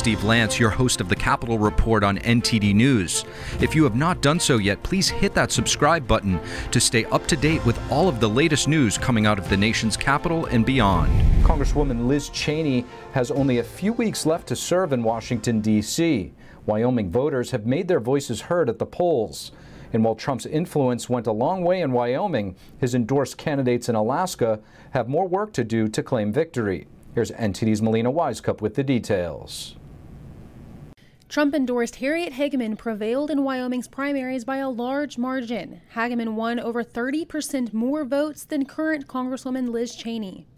Steve Lance, your host of the Capitol Report on NTD News. If you have not done so yet, please hit that subscribe button to stay up to date with all of the latest news coming out of the nation's capital and beyond. Congresswoman Liz Cheney has only a few weeks left to serve in Washington, D.C. Wyoming voters have made their voices heard at the polls. And while Trump's influence went a long way in Wyoming, his endorsed candidates in Alaska have more work to do to claim victory. Here's NTD's Melina Wisecup with the details. Trump endorsed Harriet Hageman prevailed in Wyoming's primaries by a large margin. Hageman won over 30% more votes than current Congresswoman Liz Cheney.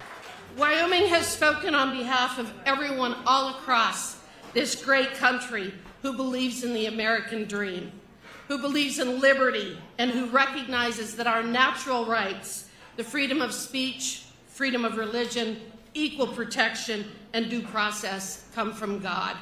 Wyoming has spoken on behalf of everyone all across this great country who believes in the American dream, who believes in liberty, and who recognizes that our natural rights, the freedom of speech, freedom of religion, equal protection, and due process come from God.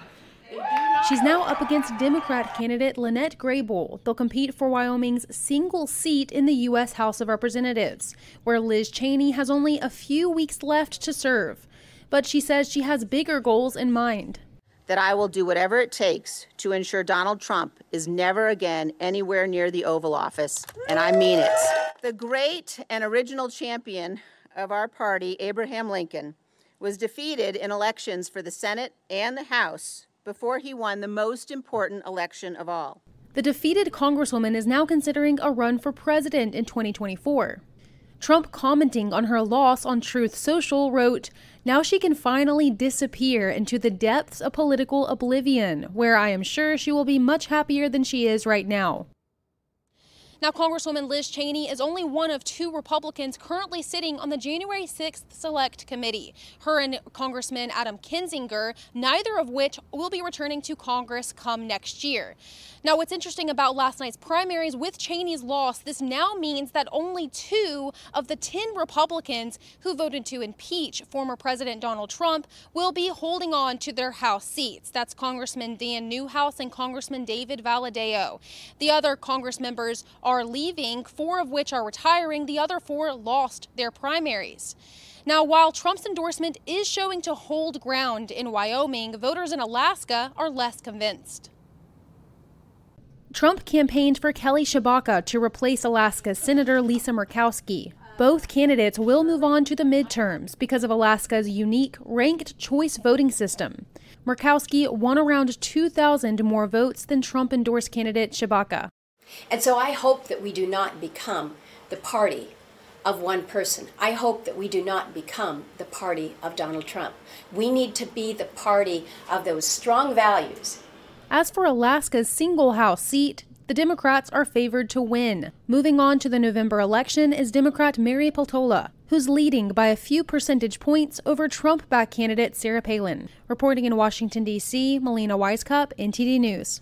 She's now up against Democrat candidate Lynnette Grey Bull. They'll compete for Wyoming's single seat in the U.S. House of Representatives, where Liz Cheney has only a few weeks left to serve. But she says she has bigger goals in mind. That I will do whatever it takes to ensure Donald Trump is never again anywhere near the Oval Office, and I mean it. The great and original champion of our party, Abraham Lincoln, was defeated in elections for the Senate and the House before he won the most important election of all. The defeated Congresswoman is now considering a run for president in 2024. Trump, commenting on her loss on Truth Social, wrote, Now she can finally disappear into the depths of political oblivion, where I am sure she will be much happier than she is right now. Now, Congresswoman Liz Cheney is only one of two Republicans currently sitting on the January 6th Select Committee. Her and Congressman Adam Kinzinger, neither of which will be returning to Congress come next year. Now, what's interesting about last night's primaries with Cheney's loss, this now means that only two of the 10 Republicans who voted to impeach former President Donald Trump will be holding on to their House seats. That's Congressman Dan Newhouse and Congressman David Valadao. The other Congress members are leaving, four of which are retiring. The other four lost their primaries. Now, while Trump's endorsement is showing to hold ground in Wyoming, voters in Alaska are less convinced. Trump campaigned for Kelly Tshibaka to replace Alaska's Senator Lisa Murkowski. Both candidates will move on to the midterms because of Alaska's unique ranked choice voting system. Murkowski won around 2,000 more votes than Trump endorsed candidate Tshibaka. And so I hope that we do not become the party of one person. I hope that we do not become the party of Donald Trump. We need to be the party of those strong values as for Alaska's single House seat, the Democrats are favored to win. Moving on to the November election is Democrat Mary Peltola, who's leading by a few percentage points over Trump backed candidate Sarah Palin. Reporting in Washington, D.C., Melina Wisecup, NTD News.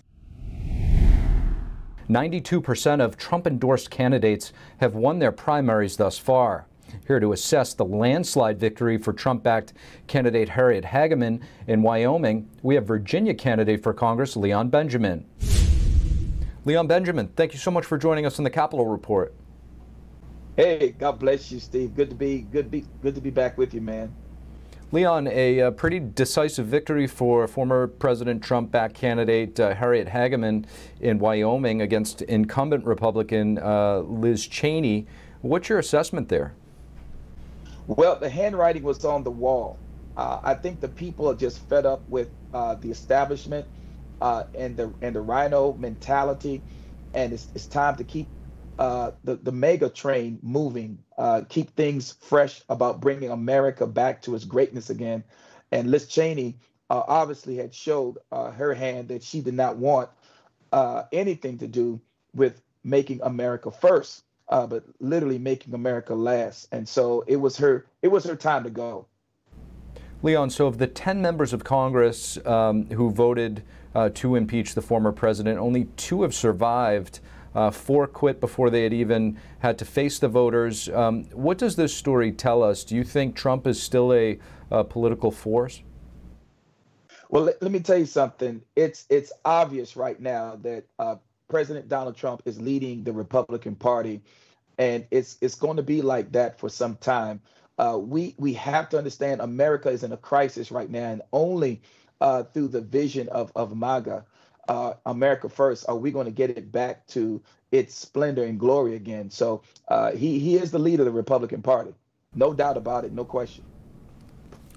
92% of Trump endorsed candidates have won their primaries thus far. Here to assess the landslide victory for Trump backed candidate Harriet Hageman in Wyoming, we have Virginia candidate for Congress Leon Benjamin. Leon Benjamin, thank you so much for joining us on the Capitol Report. Hey, God bless you, Steve. Good to be good to be good to be back with you, man. Leon, a, a pretty decisive victory for former President Trump backed candidate uh, Harriet Hageman in Wyoming against incumbent Republican uh, Liz Cheney. What's your assessment there? Well, the handwriting was on the wall. Uh, I think the people are just fed up with uh, the establishment uh, and the and the RINO mentality, and it's, it's time to keep uh, the the MAGA train moving, uh, keep things fresh about bringing America back to its greatness again. And Liz Cheney uh, obviously had showed her hand that she did not want anything to do with making America first uh, but literally making America last. And so it was her it was her time to go. Leon, so of the 10 members of Congress um, who voted uh, to impeach the former president, only two have survived. Uh, four quit before they had even had to face the voters. Um, what does this story tell us? Do you think Trump is still a, a political force? Well, let, let, me tell you something. It's it's obvious right now that uh, President Donald Trump is leading the Republican Party, and it's it's going to be like that for some time. Uh, we we have to understand America is in a crisis right now, and only uh, through the vision of, of MAGA, uh, America First, are we going to get it back to its splendor and glory again? So uh, he, he is the leader of the Republican Party. No doubt about it, no question.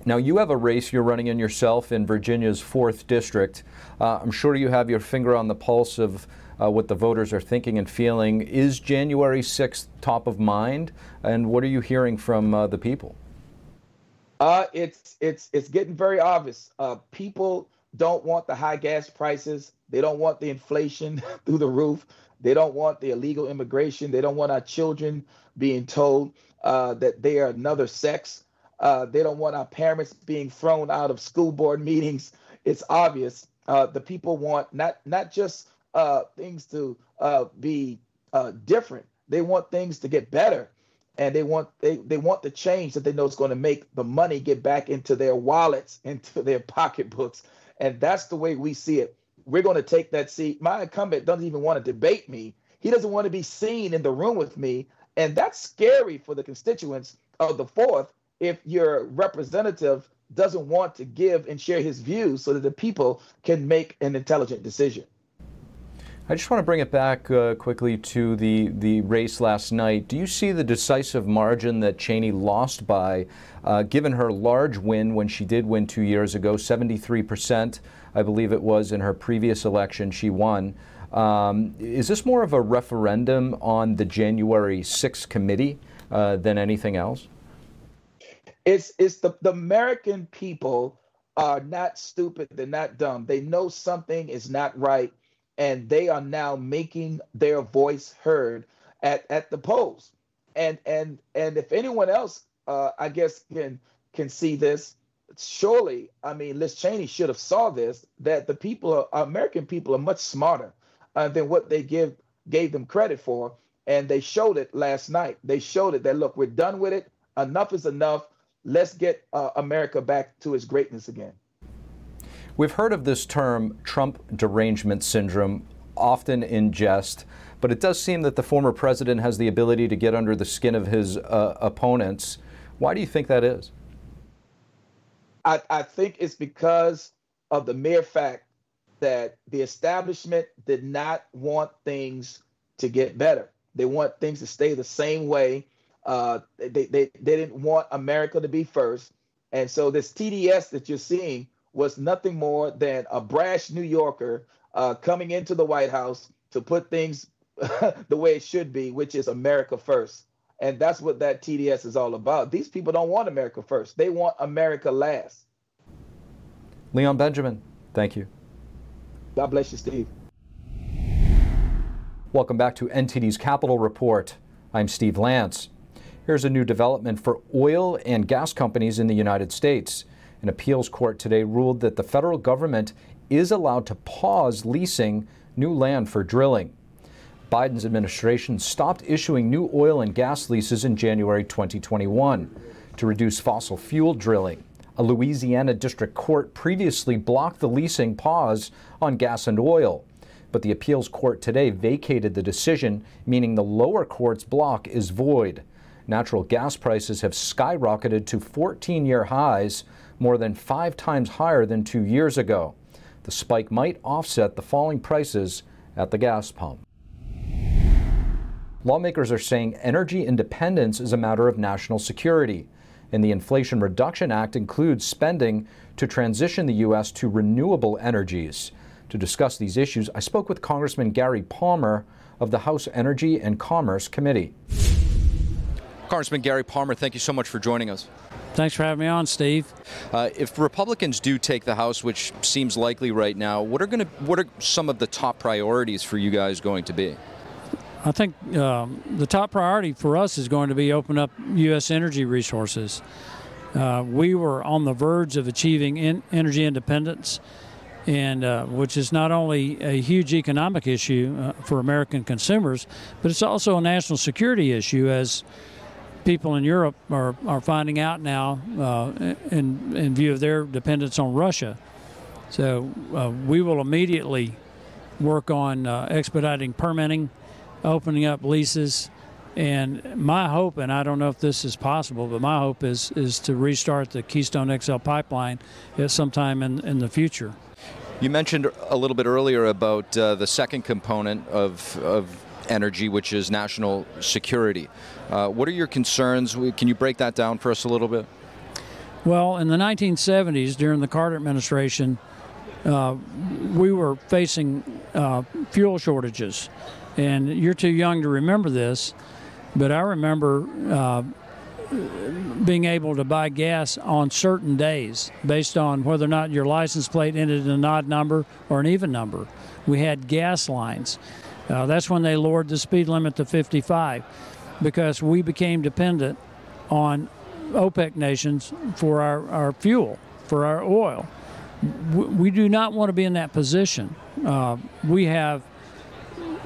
Now, you have a race you're running in yourself in Virginia's 4th District. Uh, I'm sure you have your finger on the pulse of uh, what the voters are thinking and feeling. Is January 6th top of mind? And what are you hearing from uh, the people? Uh, it's it's it's getting very obvious. Uh, people don't want the high gas prices. They don't want the inflation through the roof. They don't want the illegal immigration. They don't want our children being told uh, that they are another sex. Uh, they don't want our parents being thrown out of school board meetings. It's obvious. Uh, the people want not not just uh, things to uh, be uh, different. They want things to get better, and they want they, they want the change that they know is going to make the money get back into their wallets, into their pocketbooks, and that's the way we see it. We're going to take that seat. My incumbent doesn't even want to debate me. He doesn't want to be seen in the room with me, and that's scary for the constituents of the fourth if your representative doesn't want to give and share his views so that the people can make an intelligent decision. I just want to bring it back uh, quickly to the, the race last night. Do you see the decisive margin that Cheney lost by, uh, given her large win when she did win two years ago, 73%, I believe it was, in her previous election, she won? Um, is this more of a referendum on the January 6th committee uh, than anything else? It's, it's the, the American people are not stupid, they're not dumb. They know something is not right and they are now making their voice heard at, at the polls. And and and if anyone else, uh, I guess, can can see this, surely, I mean, Liz Cheney should have saw this that the people, are, American people, are much smarter uh, than what they give gave them credit for, and they showed it last night. They showed it that look, we're done with it. Enough is enough. Let's get uh, America back to its greatness again. We've heard of this term, Trump derangement syndrome, often in jest, but it does seem that the former president has the ability to get under the skin of his uh, opponents. Why do you think that is? I, I think it's because of the mere fact that the establishment did not want things to get better. They want things to stay the same way. Uh, they, they, they didn't want America to be first. And so this TDS that you're seeing was nothing more than a brash New Yorker uh, coming into the White House to put things the way it should be, which is America first. And that's what that TDS is all about. These people don't want America first, they want America last. Leon Benjamin, thank you. God bless you, Steve. Welcome back to NTD's Capitol Report. I'm Steve Lance. Here's a new development for oil and gas companies in the United States. An appeals court today ruled that the federal government is allowed to pause leasing new land for drilling. Biden's administration stopped issuing new oil and gas leases in January 2021 to reduce fossil fuel drilling. A Louisiana district court previously blocked the leasing pause on gas and oil, but the appeals court today vacated the decision, meaning the lower court's block is void. Natural gas prices have skyrocketed to 14 year highs, more than five times higher than two years ago. The spike might offset the falling prices at the gas pump. Lawmakers are saying energy independence is a matter of national security, and the Inflation Reduction Act includes spending to transition the U.S. to renewable energies. To discuss these issues, I spoke with Congressman Gary Palmer of the House Energy and Commerce Committee. Congressman Gary Palmer, thank you so much for joining us. Thanks for having me on, Steve. Uh, if Republicans do take the House, which seems likely right now, what are going to what are some of the top priorities for you guys going to be? I think um, the top priority for us is going to be open up U.S. energy resources. Uh, we were on the verge of achieving in energy independence, and uh, which is not only a huge economic issue uh, for American consumers, but it's also a national security issue as people in Europe are, are finding out now uh, in, in view of their dependence on Russia. So uh, we will immediately work on uh, expediting permitting, opening up leases, And my hope, and I don't know if this is possible, but my hope is is to restart the Keystone XL pipeline at some time in, in the future. You mentioned a little bit earlier about uh, the second component of, of energy, which is national security. Uh, what are your concerns? Can you break that down for us a little bit? Well, in the 1970s, during the Carter administration, uh, we were facing uh, fuel shortages. And you're too young to remember this, but I remember uh, being able to buy gas on certain days based on whether or not your license plate ended in an odd number or an even number. We had gas lines. Uh, that's when they lowered the speed limit to 55 because we became dependent on OPEC nations for our, our fuel, for our oil. We, we do not want to be in that position. Uh, we have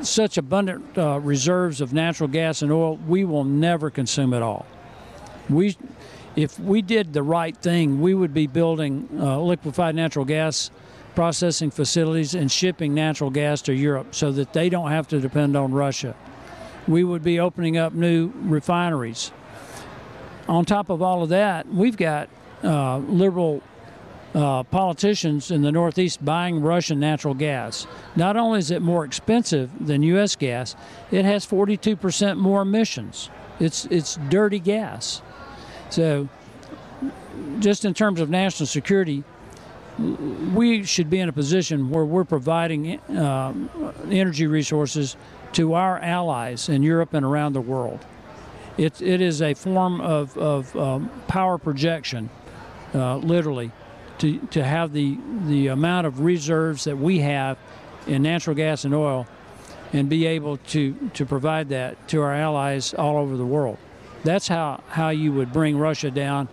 such abundant uh, reserves of natural gas and oil, we will never consume it all. We, if we did the right thing, we would be building uh, liquefied natural gas processing facilities and shipping natural gas to Europe so that they don't have to depend on Russia. We would be opening up new refineries. On top of all of that, we've got uh, liberal uh, politicians in the Northeast buying Russian natural gas. Not only is it more expensive than U.S. gas, it has 42% more emissions. It's it's dirty gas. So, just in terms of national security, we should be in a position where we're providing uh, energy resources to our allies in Europe and around the world. It, it is a form of, of um, power projection, uh, literally, to, to have the, the amount of reserves that we have in natural gas and oil and be able to, to provide that to our allies all over the world. That's how, how you would bring Russia down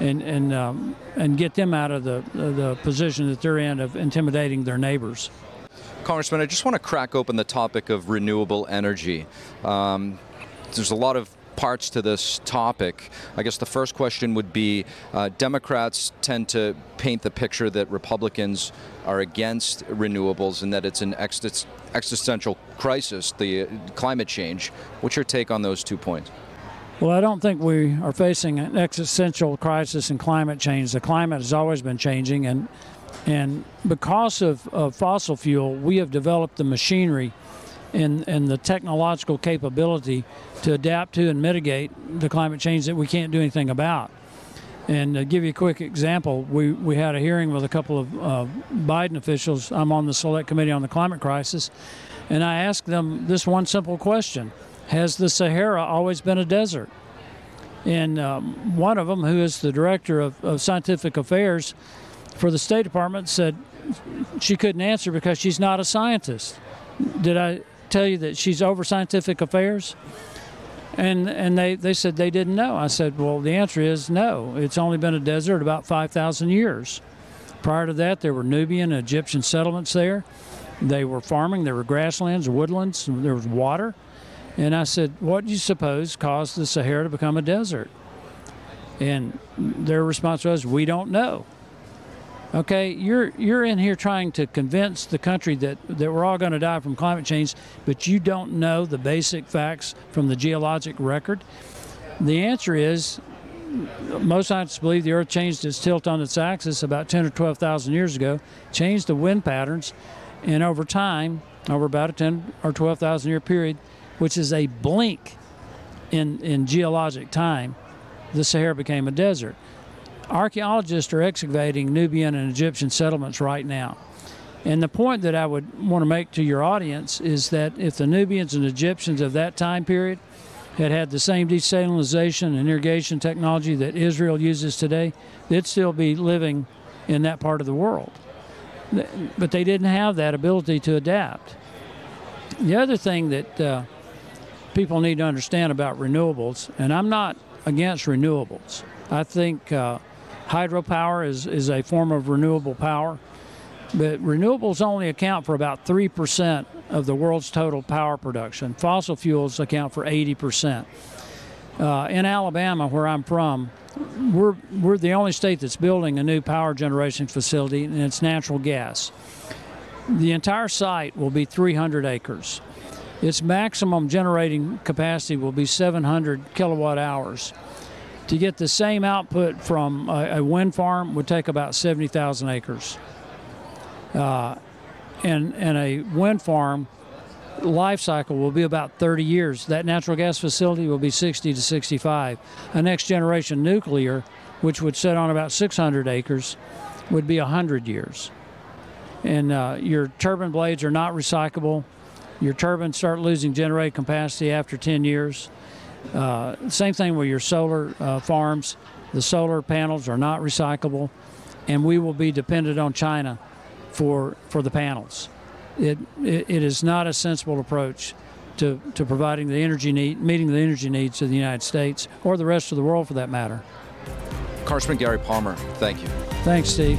and and um, and get them out of the the position that they're in of intimidating their neighbors. Congressman, I just want to crack open the topic of renewable energy. Um, there's a lot of parts to this topic. I guess the first question would be uh, Democrats tend to paint the picture that Republicans are against renewables and that it's an existential crisis, the uh, climate change. What's your take on those two points? Well, I don't think we are facing an existential crisis in climate change. The climate has always been changing, and and because of, of fossil fuel, we have developed the machinery and, and the technological capability to adapt to and mitigate the climate change that we can't do anything about. And to give you a quick example, we, we had a hearing with a couple of uh, Biden officials. I'm on the Select Committee on the Climate Crisis, and I asked them this one simple question has the Sahara always been a desert? And um, one of them, who is the director of, of scientific affairs for the State Department, said she couldn't answer because she's not a scientist. Did I tell you that she's over scientific affairs? And and they, they said they didn't know. I said, well, the answer is no. It's only been a desert about 5,000 years. Prior to that, there were Nubian and Egyptian settlements there. They were farming. There were grasslands, woodlands. There was water. And I said, What do you suppose caused the Sahara to become a desert? And their response was, We don't know. Okay, you're you're in here trying to convince the country that, that we're all going to die from climate change, but you don't know the basic facts from the geologic record. The answer is most scientists believe the Earth changed its tilt on its axis about 10 or 12,000 years ago, changed the wind patterns, and over time, over about a 10 or 12,000 year period, which is a blink in, in geologic time, the Sahara became a desert. Archaeologists are excavating Nubian and Egyptian settlements right now. And the point that I would want to make to your audience is that if the Nubians and Egyptians of that time period had had the same desalination and irrigation technology that Israel uses today, they'd still be living in that part of the world. But they didn't have that ability to adapt. The other thing that uh, people need to understand about renewables, and I'm not against renewables. I think uh, hydropower is, is a form of renewable power, but renewables only account for about 3% of the world's total power production. Fossil fuels account for 80%. Uh, in Alabama, where I'm from, we're, we're the only state that's building a new power generation facility, and it's natural gas. The entire site will be 300 acres. Its maximum generating capacity will be 700 kilowatt hours. To get the same output from a, a wind farm would take about 70,000 acres. Uh, and, and a wind farm life cycle will be about 30 years. That natural gas facility will be 60 to 65. A next generation nuclear, which would sit on about 600 acres, would be 100 years. And uh, your turbine blades are not recyclable. Your turbines start losing generating capacity after 10 years. Uh, same thing with your solar uh, farms. The solar panels are not recyclable, and we will be dependent on China for for the panels. It, it, it is not a sensible approach to, to providing the energy need, meeting the energy needs of the United States or the rest of the world for that matter. Congressman Gary Palmer, thank you. Thanks, Steve.